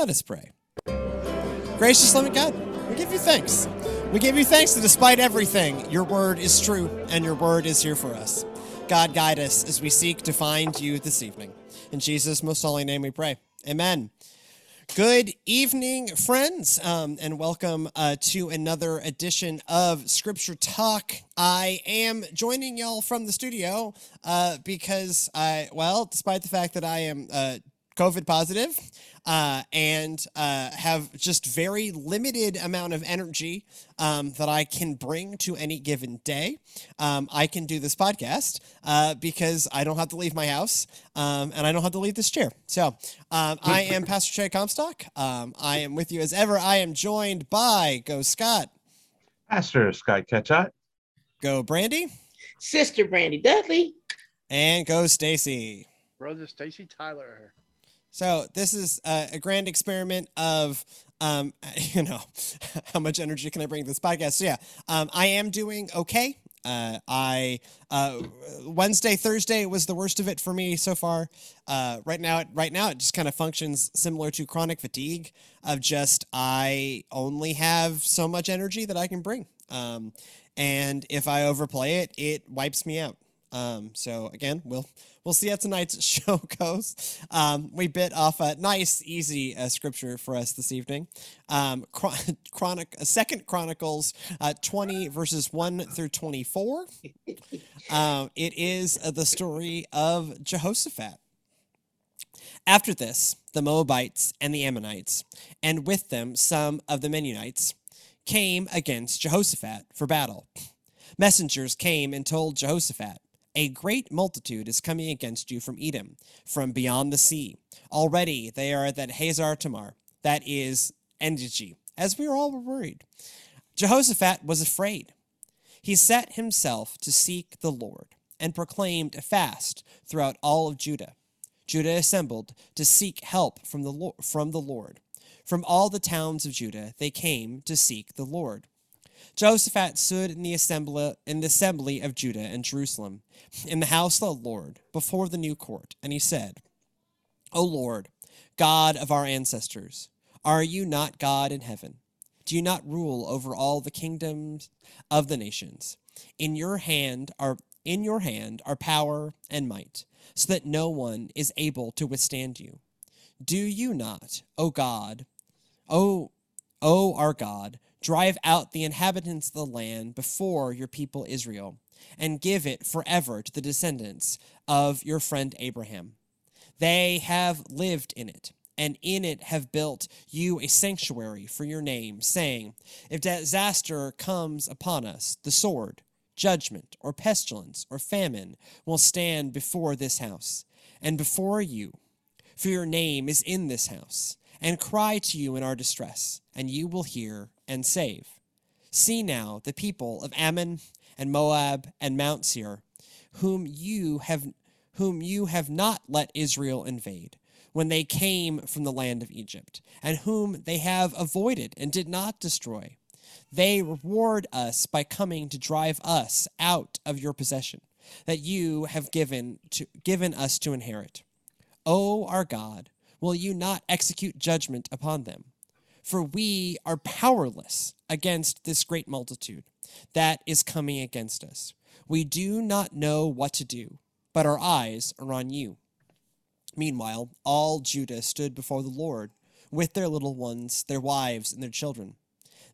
Let us pray. Gracious, loving God, we give you thanks. We give you thanks that despite everything, your word is true and your word is here for us. God, guide us as we seek to find you this evening. In Jesus' most holy name we pray. Amen. Good evening, friends, um, and welcome uh, to another edition of Scripture Talk. I am joining y'all from the studio uh, because I, well, despite the fact that I am uh, COVID positive, uh, and uh, have just very limited amount of energy um, that I can bring to any given day. Um, I can do this podcast uh, because I don't have to leave my house um, and I don't have to leave this chair. So um, I am Pastor Trey Comstock. Um, I am with you as ever. I am joined by Go Scott, Pastor Scott Ketchot, Go Brandy, Sister Brandy Dudley, and Go Stacy. Brother Stacy Tyler. So this is a, a grand experiment of, um, you know, how much energy can I bring to this podcast? So yeah, um, I am doing okay. Uh, I uh, Wednesday, Thursday was the worst of it for me so far. Uh, right now, right now, it just kind of functions similar to chronic fatigue of just I only have so much energy that I can bring, um, and if I overplay it, it wipes me out. Um, so again, we'll we'll see how tonight's show goes. Um, we bit off a nice, easy uh, scripture for us this evening. Um, Chronic, uh, Second Chronicles uh, 20 verses 1 through 24. Um, it is uh, the story of Jehoshaphat. After this, the Moabites and the Ammonites, and with them some of the Mennonites, came against Jehoshaphat for battle. Messengers came and told Jehoshaphat, a great multitude is coming against you from Edom, from beyond the sea. Already they are at Hazar Tamar, that is Engedi, as we are all worried. Jehoshaphat was afraid. He set himself to seek the Lord and proclaimed a fast throughout all of Judah. Judah assembled to seek help from the, Lord, from the Lord. From all the towns of Judah they came to seek the Lord. Jehoshaphat stood in the assembly in the assembly of Judah and Jerusalem, in the house of the Lord, before the new court, and he said, O Lord, God of our ancestors, are you not God in heaven? Do you not rule over all the kingdoms of the nations? In your hand are in your hand are power and might, so that no one is able to withstand you. Do you not, O God, O O our God, Drive out the inhabitants of the land before your people Israel, and give it forever to the descendants of your friend Abraham. They have lived in it, and in it have built you a sanctuary for your name, saying, If disaster comes upon us, the sword, judgment, or pestilence, or famine will stand before this house, and before you, for your name is in this house and cry to you in our distress, and you will hear and save. See now the people of Ammon and Moab and Mount Seir, whom you have whom you have not let Israel invade when they came from the land of Egypt, and whom they have avoided and did not destroy. They reward us by coming to drive us out of your possession that you have given to given us to inherit. O our God, will you not execute judgment upon them? For we are powerless against this great multitude that is coming against us. We do not know what to do, but our eyes are on you. Meanwhile, all Judah stood before the Lord with their little ones, their wives, and their children.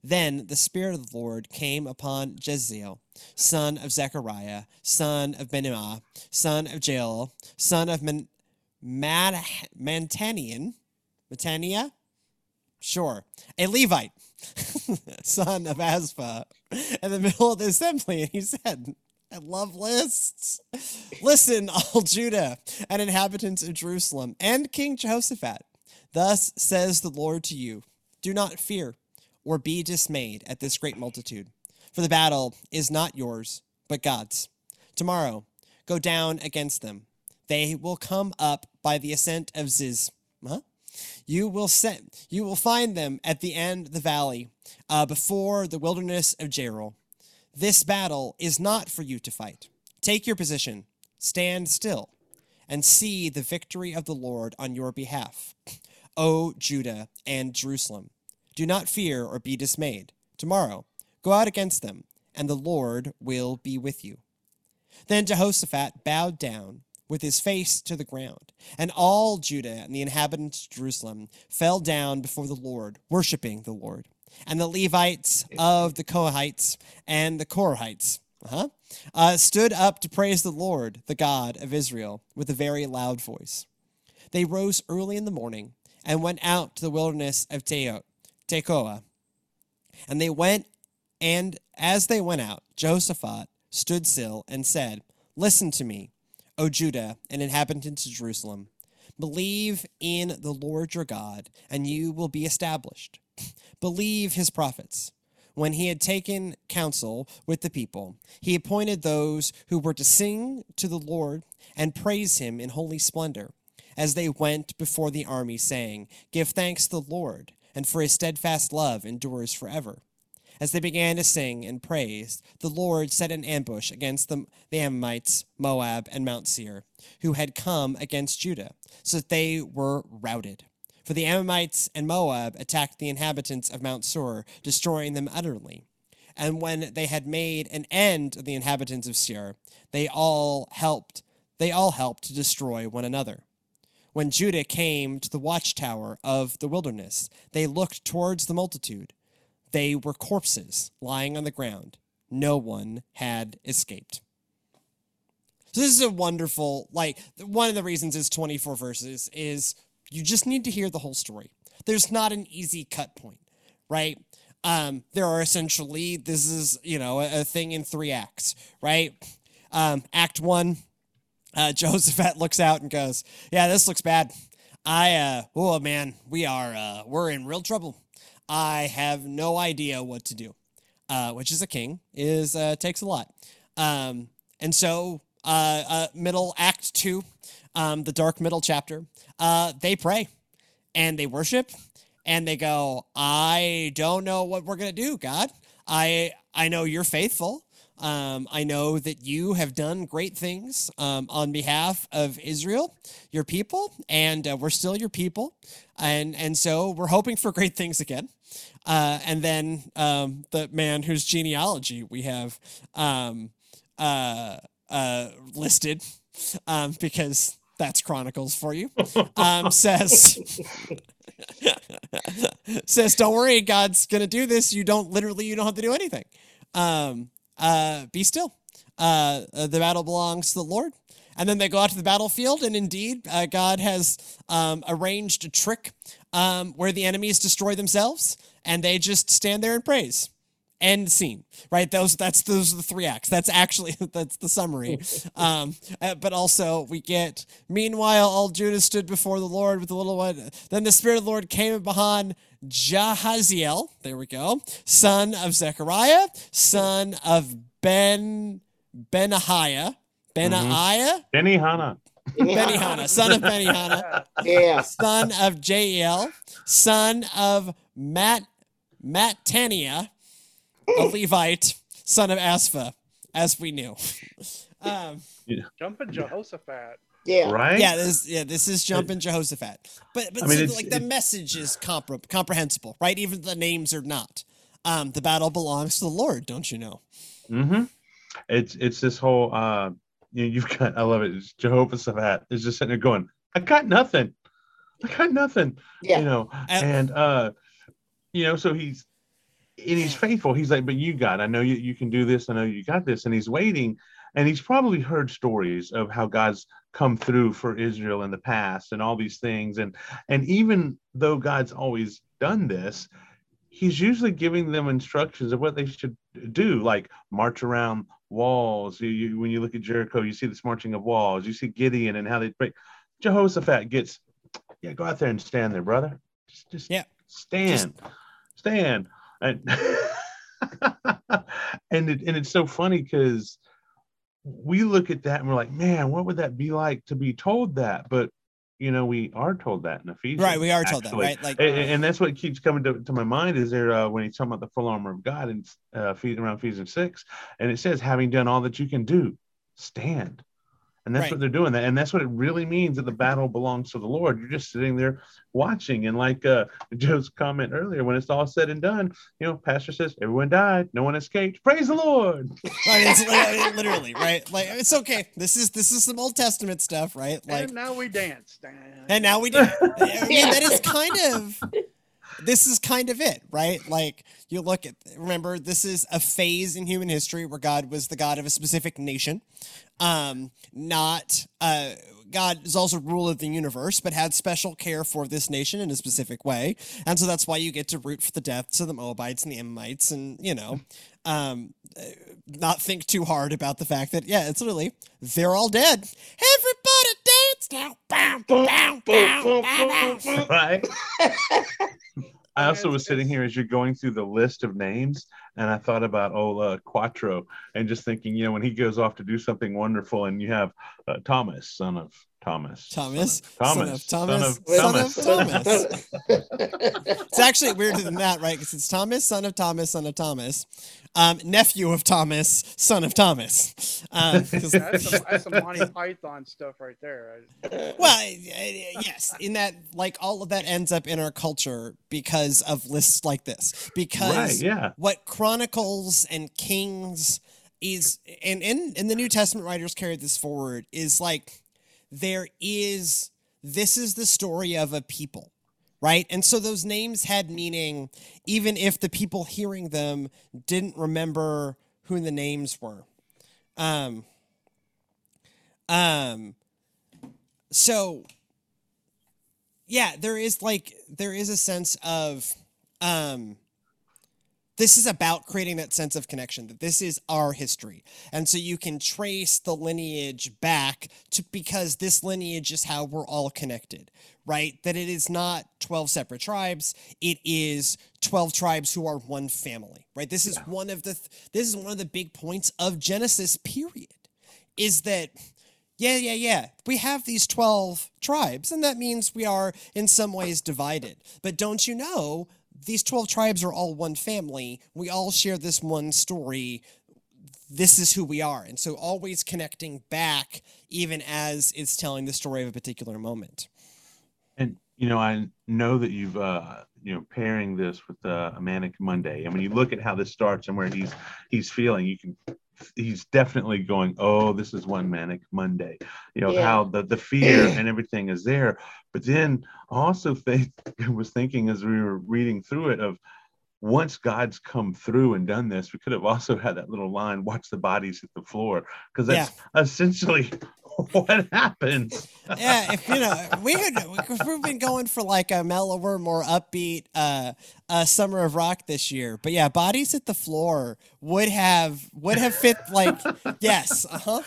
Then the Spirit of the Lord came upon Jeziel, son of Zechariah, son of Benaiah, son of Jael, son of Man- Man- Mantanian, sure, a Levite, son of Asaph, in the middle of the assembly, and he said, I love lists. Listen, all Judah and inhabitants of Jerusalem and King Jehoshaphat. Thus says the Lord to you Do not fear or be dismayed at this great multitude, for the battle is not yours, but God's. Tomorrow, go down against them they will come up by the ascent of Ziz. Huh? You will set, you will find them at the end of the valley, uh, before the wilderness of Jeruel. This battle is not for you to fight. Take your position, stand still, and see the victory of the Lord on your behalf. O Judah and Jerusalem. Do not fear or be dismayed. Tomorrow, go out against them, and the Lord will be with you. Then Jehoshaphat bowed down with his face to the ground, and all Judah and the inhabitants of Jerusalem fell down before the Lord, worshiping the Lord. And the Levites of the Kohathites and the Korahites uh-huh, uh, stood up to praise the Lord, the God of Israel, with a very loud voice. They rose early in the morning and went out to the wilderness of Teo- Tekoa. And they went, and as they went out, Jehoshaphat stood still and said, Listen to me, O Judah and inhabitants of Jerusalem. Believe in the Lord your God, and you will be established. Believe his prophets. When he had taken counsel with the people, he appointed those who were to sing to the Lord and praise him in holy splendor as they went before the army, saying, Give thanks to the Lord, and for his steadfast love endures forever. As they began to sing and praise, the Lord set an ambush against the, the Ammonites, Moab, and Mount Seir, who had come against Judah, so that they were routed. For the Ammonites and Moab attacked the inhabitants of Mount Seir, destroying them utterly. And when they had made an end of the inhabitants of Seir, they all helped they all helped to destroy one another. When Judah came to the watchtower of the wilderness, they looked towards the multitude. They were corpses lying on the ground. No one had escaped. So this is a wonderful, like, one of the reasons is 24 verses is you just need to hear the whole story. There's not an easy cut point, right? Um, there are essentially, this is, you know, a, a thing in three acts, right? Um, act one, uh, Jehoshaphat looks out and goes, "Yeah, this looks bad. I, uh, oh man, we are, uh, we're in real trouble. I have no idea what to do." Uh, which is a king is uh, takes a lot. Um, and so, uh, uh, middle act two, um, the dark middle chapter, uh, they pray and they worship and they go, "I don't know what we're gonna do, God. I I know you're faithful." Um, I know that you have done great things um, on behalf of Israel, your people, and uh, we're still your people, and and so we're hoping for great things again. Uh, and then um, the man whose genealogy we have um, uh, uh, listed, um, because that's Chronicles for you, um, says. says don't worry god's gonna do this you don't literally you don't have to do anything um, uh, be still. Uh, uh, the battle belongs to the Lord. And then they go out to the battlefield, and indeed, uh, God has um, arranged a trick um, where the enemies destroy themselves, and they just stand there and praise. End scene. Right? Those. That's those are the three acts. That's actually that's the summary. Um, uh, but also we get. Meanwhile, all Judah stood before the Lord with the little one. Then the Spirit of the Lord came upon Jahaziel, there we go, son of Zechariah, son of Ben Benahiah, Benahiah, Benihana. Benihana, son of Benihana, Yeah. son of Jael, son of Matt Mattania, a Levite, son of Aspha, as we knew. Um, Jumping Jehoshaphat. Yeah. Right? yeah, this yeah, this is jumping Jehoshaphat, but but I mean, so, like the message is compre- comprehensible, right? Even the names are not. Um, the battle belongs to the Lord, don't you know? Mm-hmm. It's it's this whole uh you know, you've got I love it. It's Jehoshaphat is just sitting there going, I got nothing. I got nothing. Yeah. You know, and uh you know, so he's and he's faithful. He's like, but you got, I know you, you can do this, I know you got this. And he's waiting, and he's probably heard stories of how God's come through for Israel in the past and all these things. And and even though God's always done this, he's usually giving them instructions of what they should do, like march around walls. You, you, when you look at Jericho, you see this marching of walls. You see Gideon and how they break. Jehoshaphat gets, yeah, go out there and stand there, brother. Just, just Yeah. stand, stand, and and it, and it's so funny because we look at that and we're like, man, what would that be like to be told that? But you know, we are told that in Ephesians. Right, we are told actually. that, right? Like, And, and that's what keeps coming to, to my mind is there uh, when he's talking about the full armor of God in uh, around Ephesians 6, and it says, having done all that you can do, stand. And that's Right. what they're doing. That and that's what it really means that the battle belongs to the Lord. You're just sitting there watching. And like uh, Joe's comment earlier, when it's all said and done, you know, Pastor says, everyone died, no one escaped. Praise the Lord. I mean, it's li- literally right. Like it's okay. This is this is some Old Testament stuff, right? Like and now we dance. And now we do. I mean, that is kind of this is kind of it, right? Like you look at remember this is a phase in human history where God was the God of a specific nation. Um not uh God is also ruler of the universe, but had special care for this nation in a specific way. And so that's why you get to root for the deaths of the Moabites and the Ammonites and, you know, um, uh, not think too hard about the fact that, yeah, it's literally, they're all dead. Bow, bow, bow, bow, right? I also was sitting here as you're going through the list of names, and I thought about Ola uh, Quattro, and just thinking, you know, when he goes off to do something wonderful, and you have uh, Thomas, son of Thomas, Thomas, son of son Thomas, of son Thomas, of son of Thomas. It's actually weirder than that, right? Because it's Thomas, son of Thomas, son of Thomas, um, nephew of Thomas, son of Thomas. Um, 'cause- That's some, that's some Monty Python stuff right there. well, y- y- yes, in that, like, all of that ends up in our culture because of lists like this. Because Right? Yeah. what Chronicles and Kings is, and in in the New Testament writers carried this forward is like there is this is the story of a people, right? And so those names had meaning, even if the people hearing them didn't remember who the names were. Um. Um. So. Yeah, there is like there is a sense of um this is about creating that sense of connection that this is our history and so you can trace the lineage back to because this lineage is how we're all connected right that it is not 12 separate tribes it is 12 tribes who are one family right this is one of the th- this is one of the big points of genesis period is that yeah, yeah, yeah. We have these 12 tribes, and that means we are in some ways divided. But don't you know, these 12 tribes are all one family. We all share this one story. This is who we are. And so always connecting back, even as it's telling the story of a particular moment. And you know, I know that you've uh, you know pairing this with uh, a manic Monday, and when you look at how this starts and where he's he's feeling, you can he's definitely going, oh, this is one manic Monday. You know Yeah. how the the fear and everything is there, but then also think was thinking as we were reading through it of once God's come through and done this, we could have also had that little line, watch the bodies hit the floor, because that's essentially what happens. yeah, if you know, we had we've been going for like a mellower, more upbeat uh, uh, summer of rock this year. But yeah, bodies at the floor would have would have fit like yes, uh huh,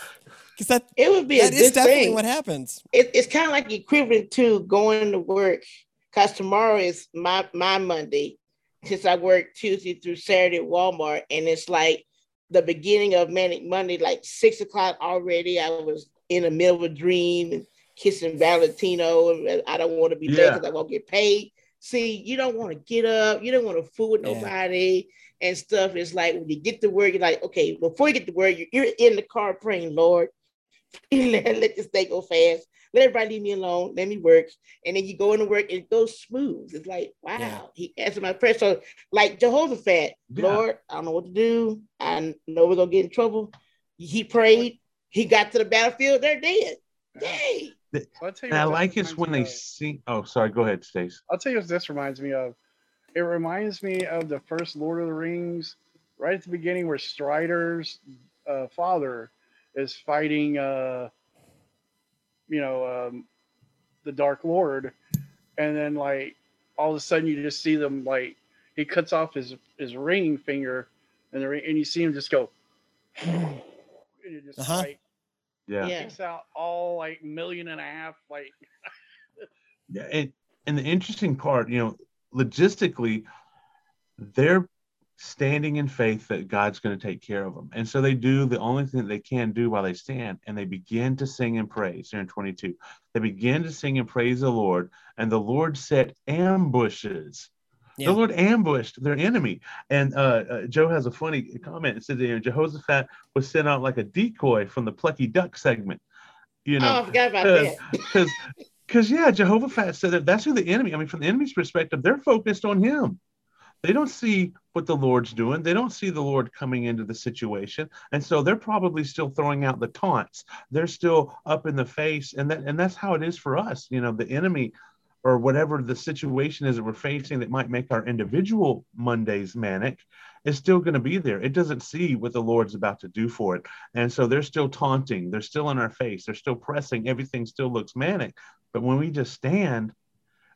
because that It would be a that is good definitely thing. what happens. it, it's kind of like equivalent to going to work because tomorrow is my my Monday since I work Tuesday through Saturday at Walmart and it's like the beginning of Manic Monday, like six o'clock already. I was in the middle of a dream and kissing Valentino and I don't want to be Yeah. because I won't get paid. See, you don't want to get up, you don't want to fool with Yeah. nobody and stuff. It's like when you get to work, you're like, okay, before you get to work, you're, in the car praying, Lord, let, let this day go fast. Let everybody leave me alone. Let me work. And then you go into work and it goes smooth. It's like, wow, Yeah. he answered my prayer. So, like Jehoshaphat, Yeah. Lord, I don't know what to do. I know we're going to get in trouble. He prayed. He got to the battlefield. They're dead. Yay. So I'll tell you And I like this it when they reminds of. sing. Oh, sorry. Go ahead, Stace. I'll tell you what this reminds me of. It reminds me of the first Lord of the Rings, right at the beginning, where Strider's uh, father is fighting, uh, you know, um, the Dark Lord, and then like all of a sudden you just see them like he cuts off his his ring finger, and the ring, and you see him just go, and it just Uh-huh. like Yeah. Yeah. takes out all like million and a half like Yeah, and and the interesting part, you know, logistically, they're standing in faith that God's going to take care of them, and so they do the only thing that they can do while they stand, and they begin to sing and praise. Here in 22, they begin to sing and praise the Lord, and the Lord set ambushes. Yeah. The Lord ambushed their enemy, and uh, uh, Joe has a funny comment. It says, you know, Jehoshaphat was sent out like a decoy from the Plucky Duck segment. You Oh, I know, forgot about that. because because yeah, Jehovah said that that's who the enemy. I mean, from the enemy's perspective, they're focused on him. They don't see what the Lord's doing. They don't see the Lord coming into the situation, and so they're probably still throwing out the taunts. They're still up in the face, and that and that's how it is for us. You know, the enemy or whatever the situation is that we're facing that might make our individual Mondays manic is still going to be there. It doesn't see what the Lord's about to do for it. And so they're still taunting, they're still in our face, they're still pressing, everything still looks manic. But when we just stand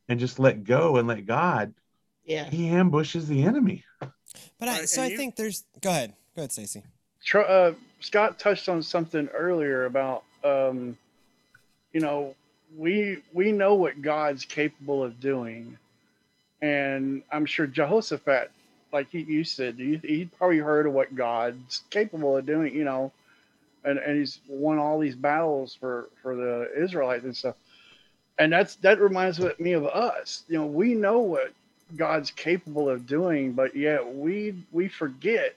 and just let go and let God, Yeah. he ambushes the enemy. But I, Right, so I you- think there's. Go ahead. Go ahead, Stacy. Uh, Scott touched on something earlier about, um, you know, we we know what God's capable of doing, and I'm sure Jehoshaphat, like you, said, he, he probably heard of what God's capable of doing, you know, and and he's won all these battles for for the Israelites and stuff, and that's that reminds me of us. You know, we know what God's capable of doing, but yet we we forget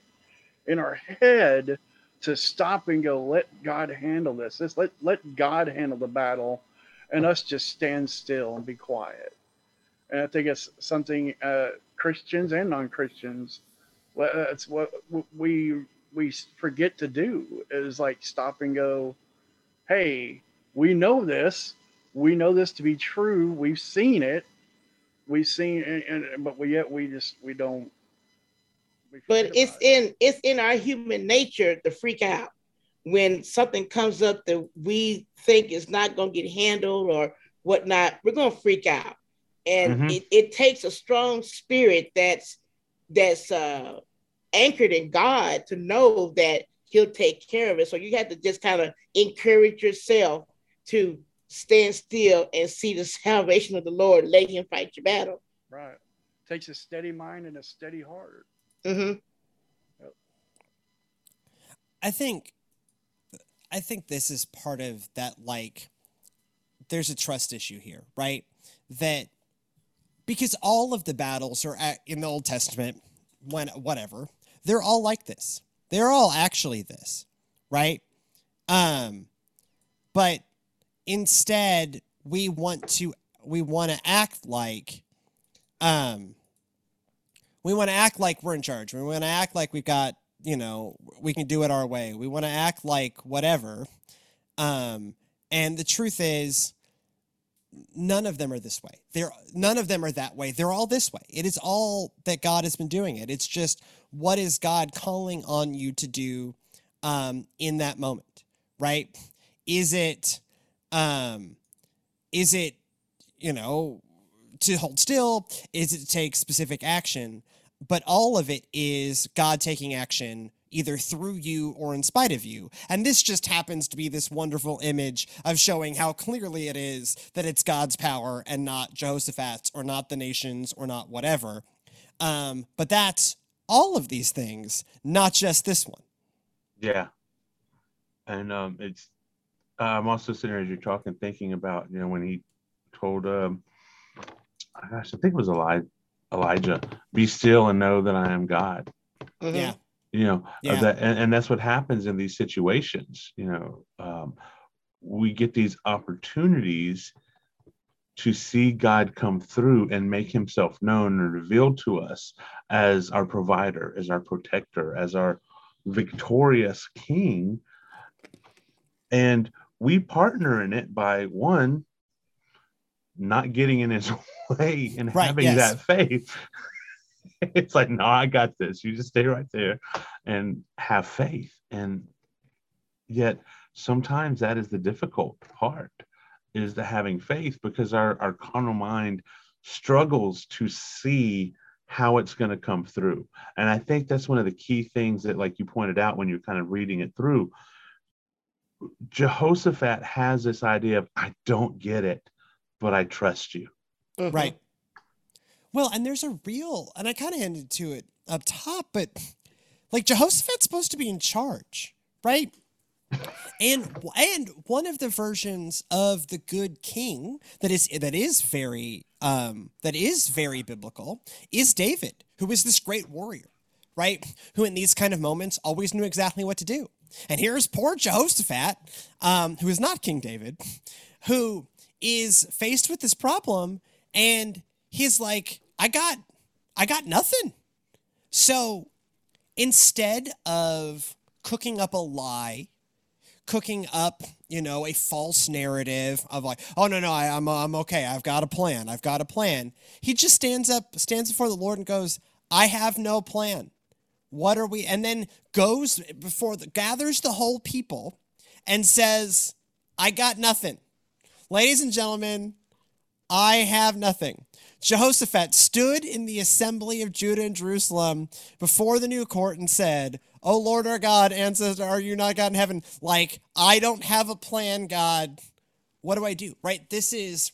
in our head to stop and go, let God handle this. Let let God handle the battle, and us just stand still and be quiet. And I think it's something uh, Christians and non-Christians, well, that's what we we forget to do is like stop and go, hey, we know this, we know this to be true, we've seen it, we've seen, and, and but we yet we just we don't. we But it's it. in it's in our human nature to freak out when something comes up that we think is not going to get handled or whatnot. We're going to freak out, and Mhm. it, it takes a strong spirit that's that's uh, anchored in God to know that He'll take care of it. So you have to just kind of encourage yourself to stand still and see the salvation of the Lord. Let Him fight your battle. Right. Takes a steady mind and a steady heart. hmm I think I think this is part of that like there's a trust issue here, right? That because all of the battles are at, in the Old Testament when whatever, they're all like this. They're all actually this, right? Um but instead we want to we want to act like um we want to act like we're in charge. We want to act like we've got, you know, we can do it our way. We want to act like whatever. Um, and the truth is, none of them are this way. They're none of them are that way. They're all this way. It is all that God has been doing it. It's just what is God calling on you to do um, in that moment, right? Is it, um, is it, you know, to hold still? Is it to take specific action? But all of it is God taking action either through you or in spite of you. And this just happens to be this wonderful image of showing how clearly it is that it's God's power and not Jehoshaphat's or not the nations or not whatever. Um, but that's all of these things, not just this one. Yeah. And um, it's, I'm also sitting here as you're talking, thinking about, you know, when he told, um, gosh, I think it was Elijah, Elijah, be still and know that I am God. Mhm. Yeah. you know uh, Yeah. that and, and that's what happens in these situations you know um, we get these opportunities to see god come through and make himself known and revealed to us as our provider as our protector as our victorious king and we partner in it by one not getting in his way and Right, having yes. that faith. It's like no i got this. You just stay right there and have faith. And yet sometimes that is the difficult part is the having faith because our, our carnal mind struggles to see how it's going to come through. And i think that's one of the key things that like you pointed out when you're kind of reading it through jehoshaphat has this idea of i don't get it but i trust you Mhm. Right. Well, and there's a real, and I kind of hinted to it up top, but like Jehoshaphat's supposed to be in charge, right? And and one of the versions of the good king that is that is very um that is very biblical is David, who is this great warrior, right? Who in these kind of moments always knew exactly what to do. And here's poor Jehoshaphat, um, who is not King David, who is faced with this problem, and he's like, I got, I got nothing. So instead of cooking up a lie, cooking up, you know, a false narrative of like, oh no no, I, am I'm, I'm okay, I've got a plan, I've got a plan. He just stands up, stands before the Lord and goes, I have no plan. What are we? And then goes before the gathers the whole people and says, I got nothing. Ladies and gentlemen, I have nothing. Jehoshaphat stood in the assembly of Judah and Jerusalem before the new court and said, O Lord our God, ancestor, are you not God in heaven? Like, I don't have a plan, God. What do I do? Right? This is,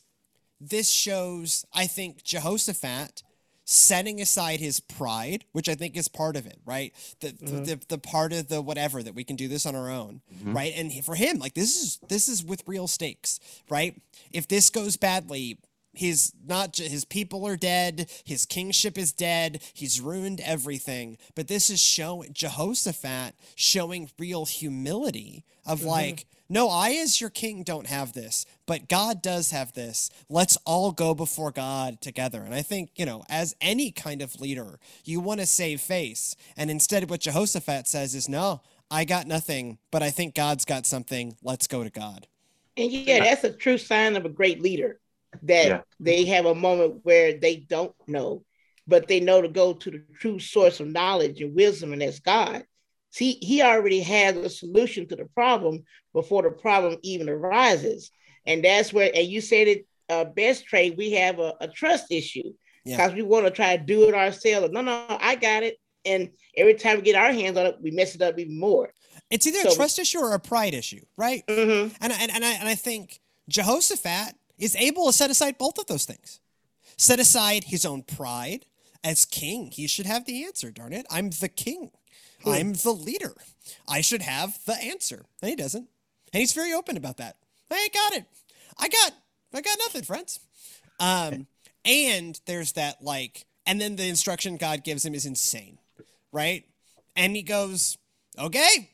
this shows, I think, Jehoshaphat setting aside his pride, which I think is part of it, right? The, mm-hmm. the, the, part of the whatever that we can do this on our own, mm-hmm. right? And for him, like this is this is with real stakes, right? If this goes badly, He's not his people are dead, his kingship is dead, he's ruined everything. But this is showing Jehoshaphat showing real humility of mm-hmm. like, no, I as your king don't have this, but God does have this. Let's all go before God together. And I think, you know, as any kind of leader, you want to save face. And instead what Jehoshaphat says is, no, I got nothing, but I think God's got something. Let's go to God. And yeah, that's a true sign of a great leader that yeah. they have a moment where they don't know, but they know to go to the true source of knowledge and wisdom, and that's God. See, he already has a solution to the problem before the problem even arises. And that's where, and you said it uh, best, Trey, we have a, a trust issue because yeah. we want to try to do it ourselves. No, no, I got it. And every time we get our hands on it, we mess it up even more. It's either so, a trust issue or a pride issue, right? Mm-hmm. And, and, and, I, and I think Jehoshaphat is able to set aside both of those things. Set aside his own pride as king. He should have the answer, darn it. I'm the king. Hmm. I'm the leader. I should have the answer. And he doesn't. And he's very open about that. I ain't got it. I got I got nothing, friends. Um, and there's that like, and then the instruction God gives him is insane, right? And he goes, Okay,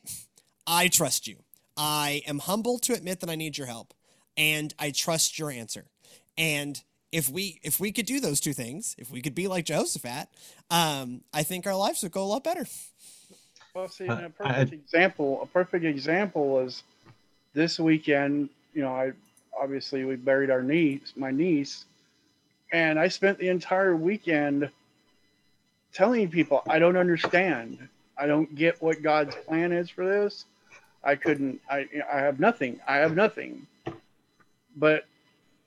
I trust you. I am humble to admit that I need your help and I trust your answer. And if we if we could do those two things, if we could be like Jehoshaphat, um, I think our lives would go a lot better. Well, see, a perfect I, example, a perfect example is this weekend. You know, I obviously we buried our niece, my niece, and I spent the entire weekend telling people I don't understand. I don't get what God's plan is for this. I couldn't. I I have nothing. I have nothing but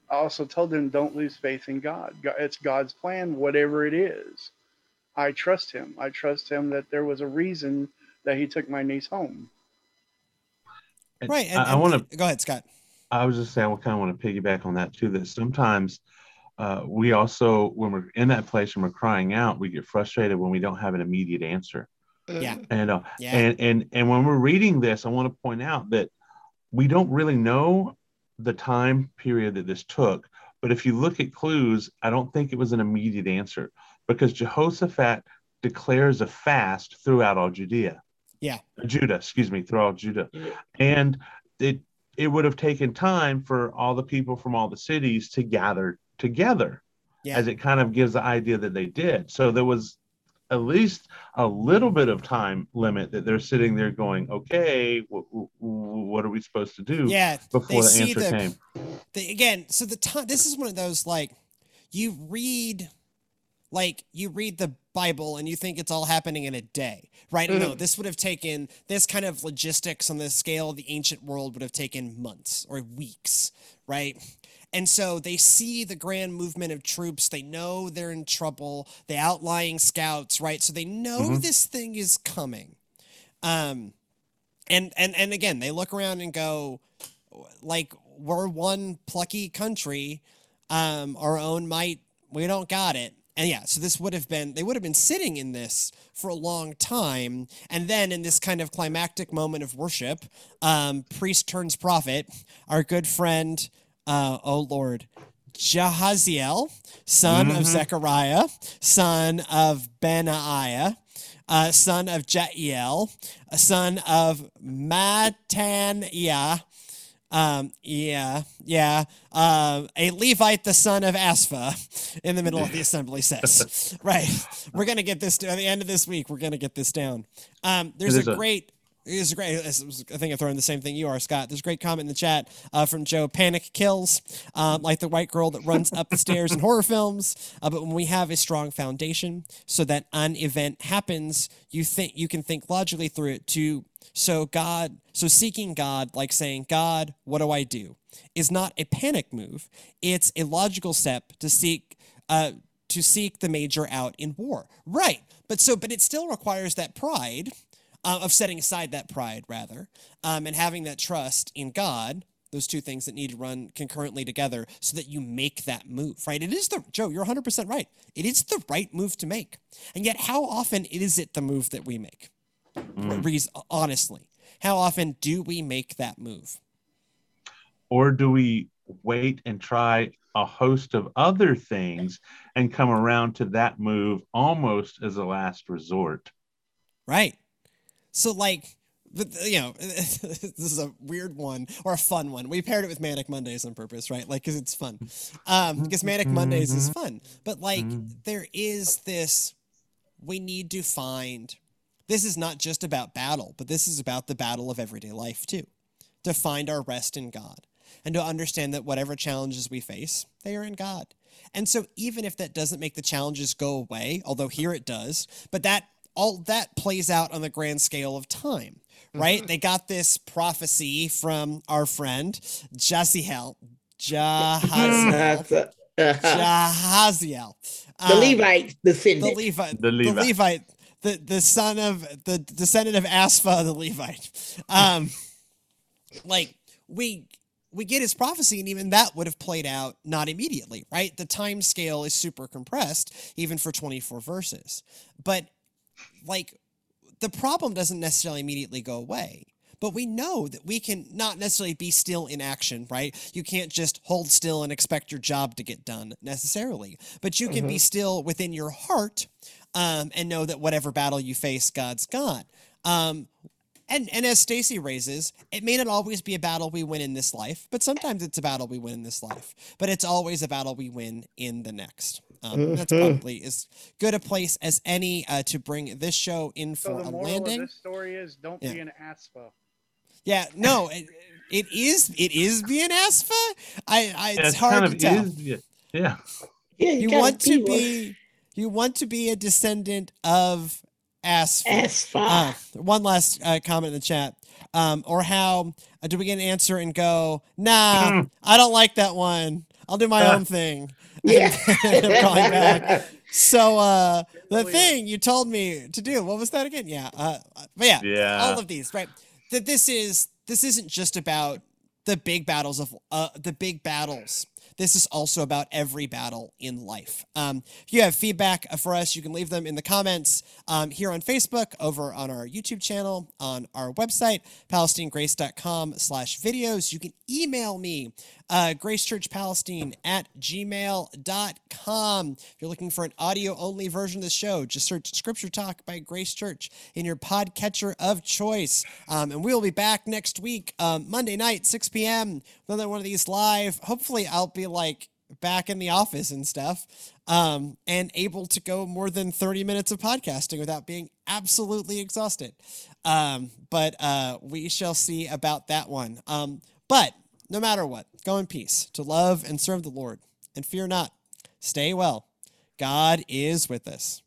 I also told them don't lose faith in God. It's God's plan, whatever it is. I trust Him. I trust Him that there was a reason that He took my niece home. Right. And, I, I want to go ahead, Scott. I was just saying, I kind of want to piggyback on that too. That sometimes uh, we also, when we're in that place and we're crying out, we get frustrated when we don't have an immediate answer. Yeah. And uh, yeah. and and and when we're reading this, I want to point out that we don't really know the time period that this took. But if you look at clues, I don't think it was an immediate answer because Jehoshaphat declares a fast throughout all Judea. Yeah. Judah, excuse me, throughout Judah. And it it would have taken time for all the people from all the cities to gather together. Yeah. As it kind of gives the idea that they did. So there was at least a little bit of time limit that they're sitting there going, okay, w- w- what are we supposed to do? Yeah, before the answer the, came. The, again, so the time. This is one of those like you read, like you read the Bible and you think it's all happening in a day, right? Mm-hmm. No, this would have taken this kind of logistics on the scale of the ancient world would have taken months or weeks, right? And so they see the grand movement of troops. They know they're in trouble. The outlying scouts, right? So they know mm-hmm. this thing is coming. Um, and and and again, they look around and go, like we're one plucky country. Um, our own might, we don't got it. And yeah, so this would have been, they would have been sitting in this for a long time. And then in this kind of climactic moment of worship, um, priest turns prophet, our good friend uh, oh Lord, Jahaziel, son mm-hmm. of Zechariah, son of Benaiah, uh, son of Jeiel, a son of Mataniah. Um, yeah, yeah. Um, a Levite, the son of Aspha, in the middle of the assembly says, right. We're gonna get this at the end of this week. We're gonna get this down. Um, there's a a- great. It's great. I think I'm throwing the same thing you are, Scott. There's a great comment in the chat uh, from Joe. Panic kills, um, like the white girl that runs up the stairs in horror films. Uh, but when we have a strong foundation, so that an event happens, you think you can think logically through it. To so God, so seeking God, like saying, God, what do I do? Is not a panic move. It's a logical step to seek. Uh, to seek the major out in war, right? But so, but it still requires that pride uh, of setting aside that pride rather um, and having that trust in god those two things that need to run concurrently together so that you make that move right? It is the joe you're 100% right. It is the right move to make. And yet how often is it the move that we make? Reas- honestly how often do we make that move? Or do we wait and try a host of other things and come around to that move almost as a last resort? Right. So like you know, this is a weird one or a fun one. We paired it with Manic Mondays on purpose, right? Like, because it's fun. Um, because Manic Mondays is fun, but like, there is this. We need to find. This is not just about battle, but this is about the battle of everyday life too. To find our rest in God and to understand that whatever challenges we face, they are in God. And so, even if that doesn't make the challenges go away, although here it does, but that all that plays out on the grand scale of time, right? They got this prophecy from our friend Jaziel, Jahaziel, the Jahaziel, um, Levite the. Levite, The the Levite. Levite, the the son of the descendant of Aspha, the Levite. Um, like we we get his prophecy, and even that would have played out not immediately, right? The time scale is super compressed, even for twenty four verses. But like the problem doesn't necessarily immediately go away. But we know that we can not necessarily be still in action, right? You can't just hold still and expect your job to get done necessarily. But you can be still within your heart um, and know that whatever battle you face, God's got. Um, and, and as Stacy raises, it may not always be a battle we win in this life, but sometimes it's a battle we win in this life. But it's always a battle we win in the next. Um, That's probably as good a place as any uh, to bring this show in So for the a moral landing. of this story is don't Yeah. be an aspa. Yeah, no, it, it is it is being Aspa. I, I Yeah, it's hard kind to tell. is- yeah, yeah. Yeah, you want to one. be you want to be a descendant of Aspa. Aspa. Uh, one last uh, comment in the chat. Um, or how uh, do we get an answer and go, nah, Mm. I don't like that one. I'll do my Uh, own thing. yeah. I'm calling back. So uh, the Really- thing you told me to do, what was that again? Yeah. Uh, but yeah, Yeah. all of these, right? That this is this isn't just about the big battles of uh, the big battles. This is also about every battle in life. Um, if you have feedback for us, you can leave them in the comments um, here on Facebook, over on our YouTube channel, on our website, palestinegrace.com slash videos. You can email me, uh, gracechurchpalestine at gmail.com. If you're looking for an audio-only version of the show, just search Scripture Talk by Grace Church in your podcatcher of choice. Um, and we'll be back next week, um, Monday night, 6 p.m. Another one of these live. Hopefully, I'll be like back in the office and stuff um, and able to go more than 30 minutes of podcasting without being absolutely exhausted. Um, but uh, we shall see about that one. Um, but no matter what, go in peace to love and serve the Lord and fear not. Stay well. God is with us.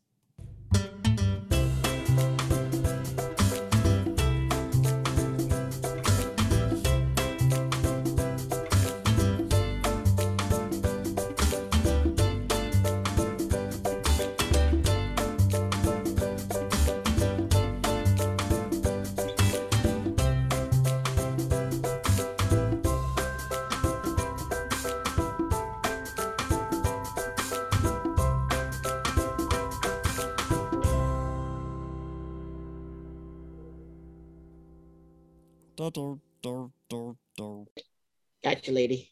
Lady.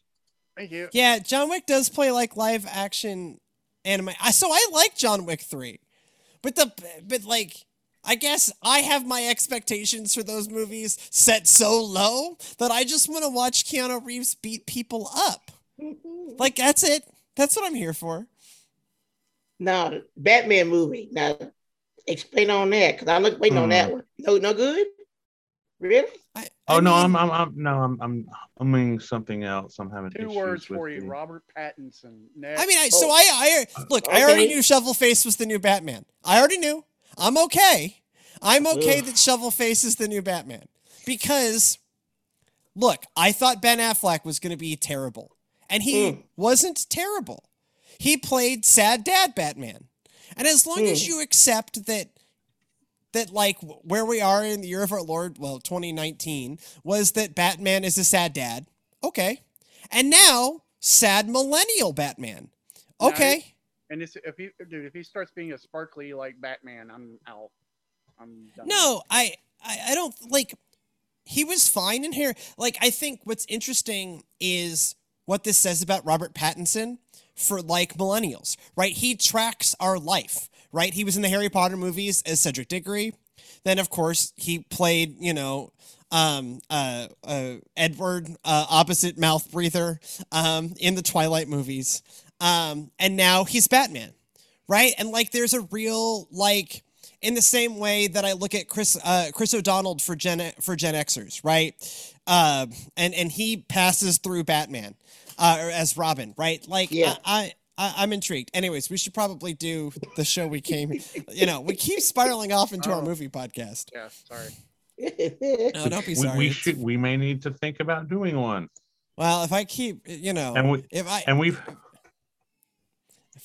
Thank you. Yeah, John Wick does play like live action anime. I so I like John Wick 3. But the but like I guess I have my expectations for those movies set so low that I just want to watch Keanu Reeves beat people up. Like that's it. That's what I'm here for. Now, Batman movie. Now, explain on that because I look waiting on that Hmm. one. No, no good. Really? I, Oh I no, mean, I'm, I'm, I'm no, I'm, I'm humming something else. I'm having Two issues words with for you: the- Robert Pattinson. Next. I mean, I, so Oh. I, I look. I already Okay. knew Shovelface was the new Batman. I already knew. I'm okay. I'm okay Ugh. that Shovelface is the new Batman because, look, I thought Ben Affleck was going to be terrible, and he Mm. wasn't terrible. He played sad dad Batman, and as long as Mm. you accept that. That like where we are in the year of our Lord, well, 2019, was that Batman is a sad dad. Okay. And now, sad millennial Batman. Okay. and it's, if he, dude, if he starts being a sparkly like Batman, I'm out. I'm done. No, I, I I don't like he was fine in here. Like I think what's interesting is what this says about Robert Pattinson for like millennials, right? He tracks our life, right? He was in the Harry Potter movies as Cedric Diggory. Then of course he played, you know, um uh, uh Edward uh opposite mouth breather um in the Twilight movies. Um and now he's Batman. Right? And like there's a real like in the same way that I look at Chris uh, Chris O'Donnell for Gen for Gen Xers, right? Uh, and and he passes through Batman uh, as Robin, right? Like Yeah. I, I I'm intrigued. Anyways, we should probably do the show we came. you know, we keep spiraling off into our Oh. movie podcast. Yeah, sorry. No, don't be sorry. we It's- should, we may need to think about doing one, Well, if I keep, you know, and we, if I and we've,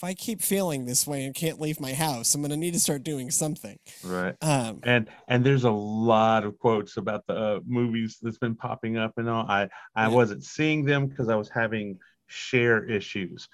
if I keep feeling this way and can't leave my house, I'm gonna need to start doing something. right. Um, and and there's a lot of quotes about the uh, movies that's been popping up and all i i Yeah. wasn't seeing them because i was having share issues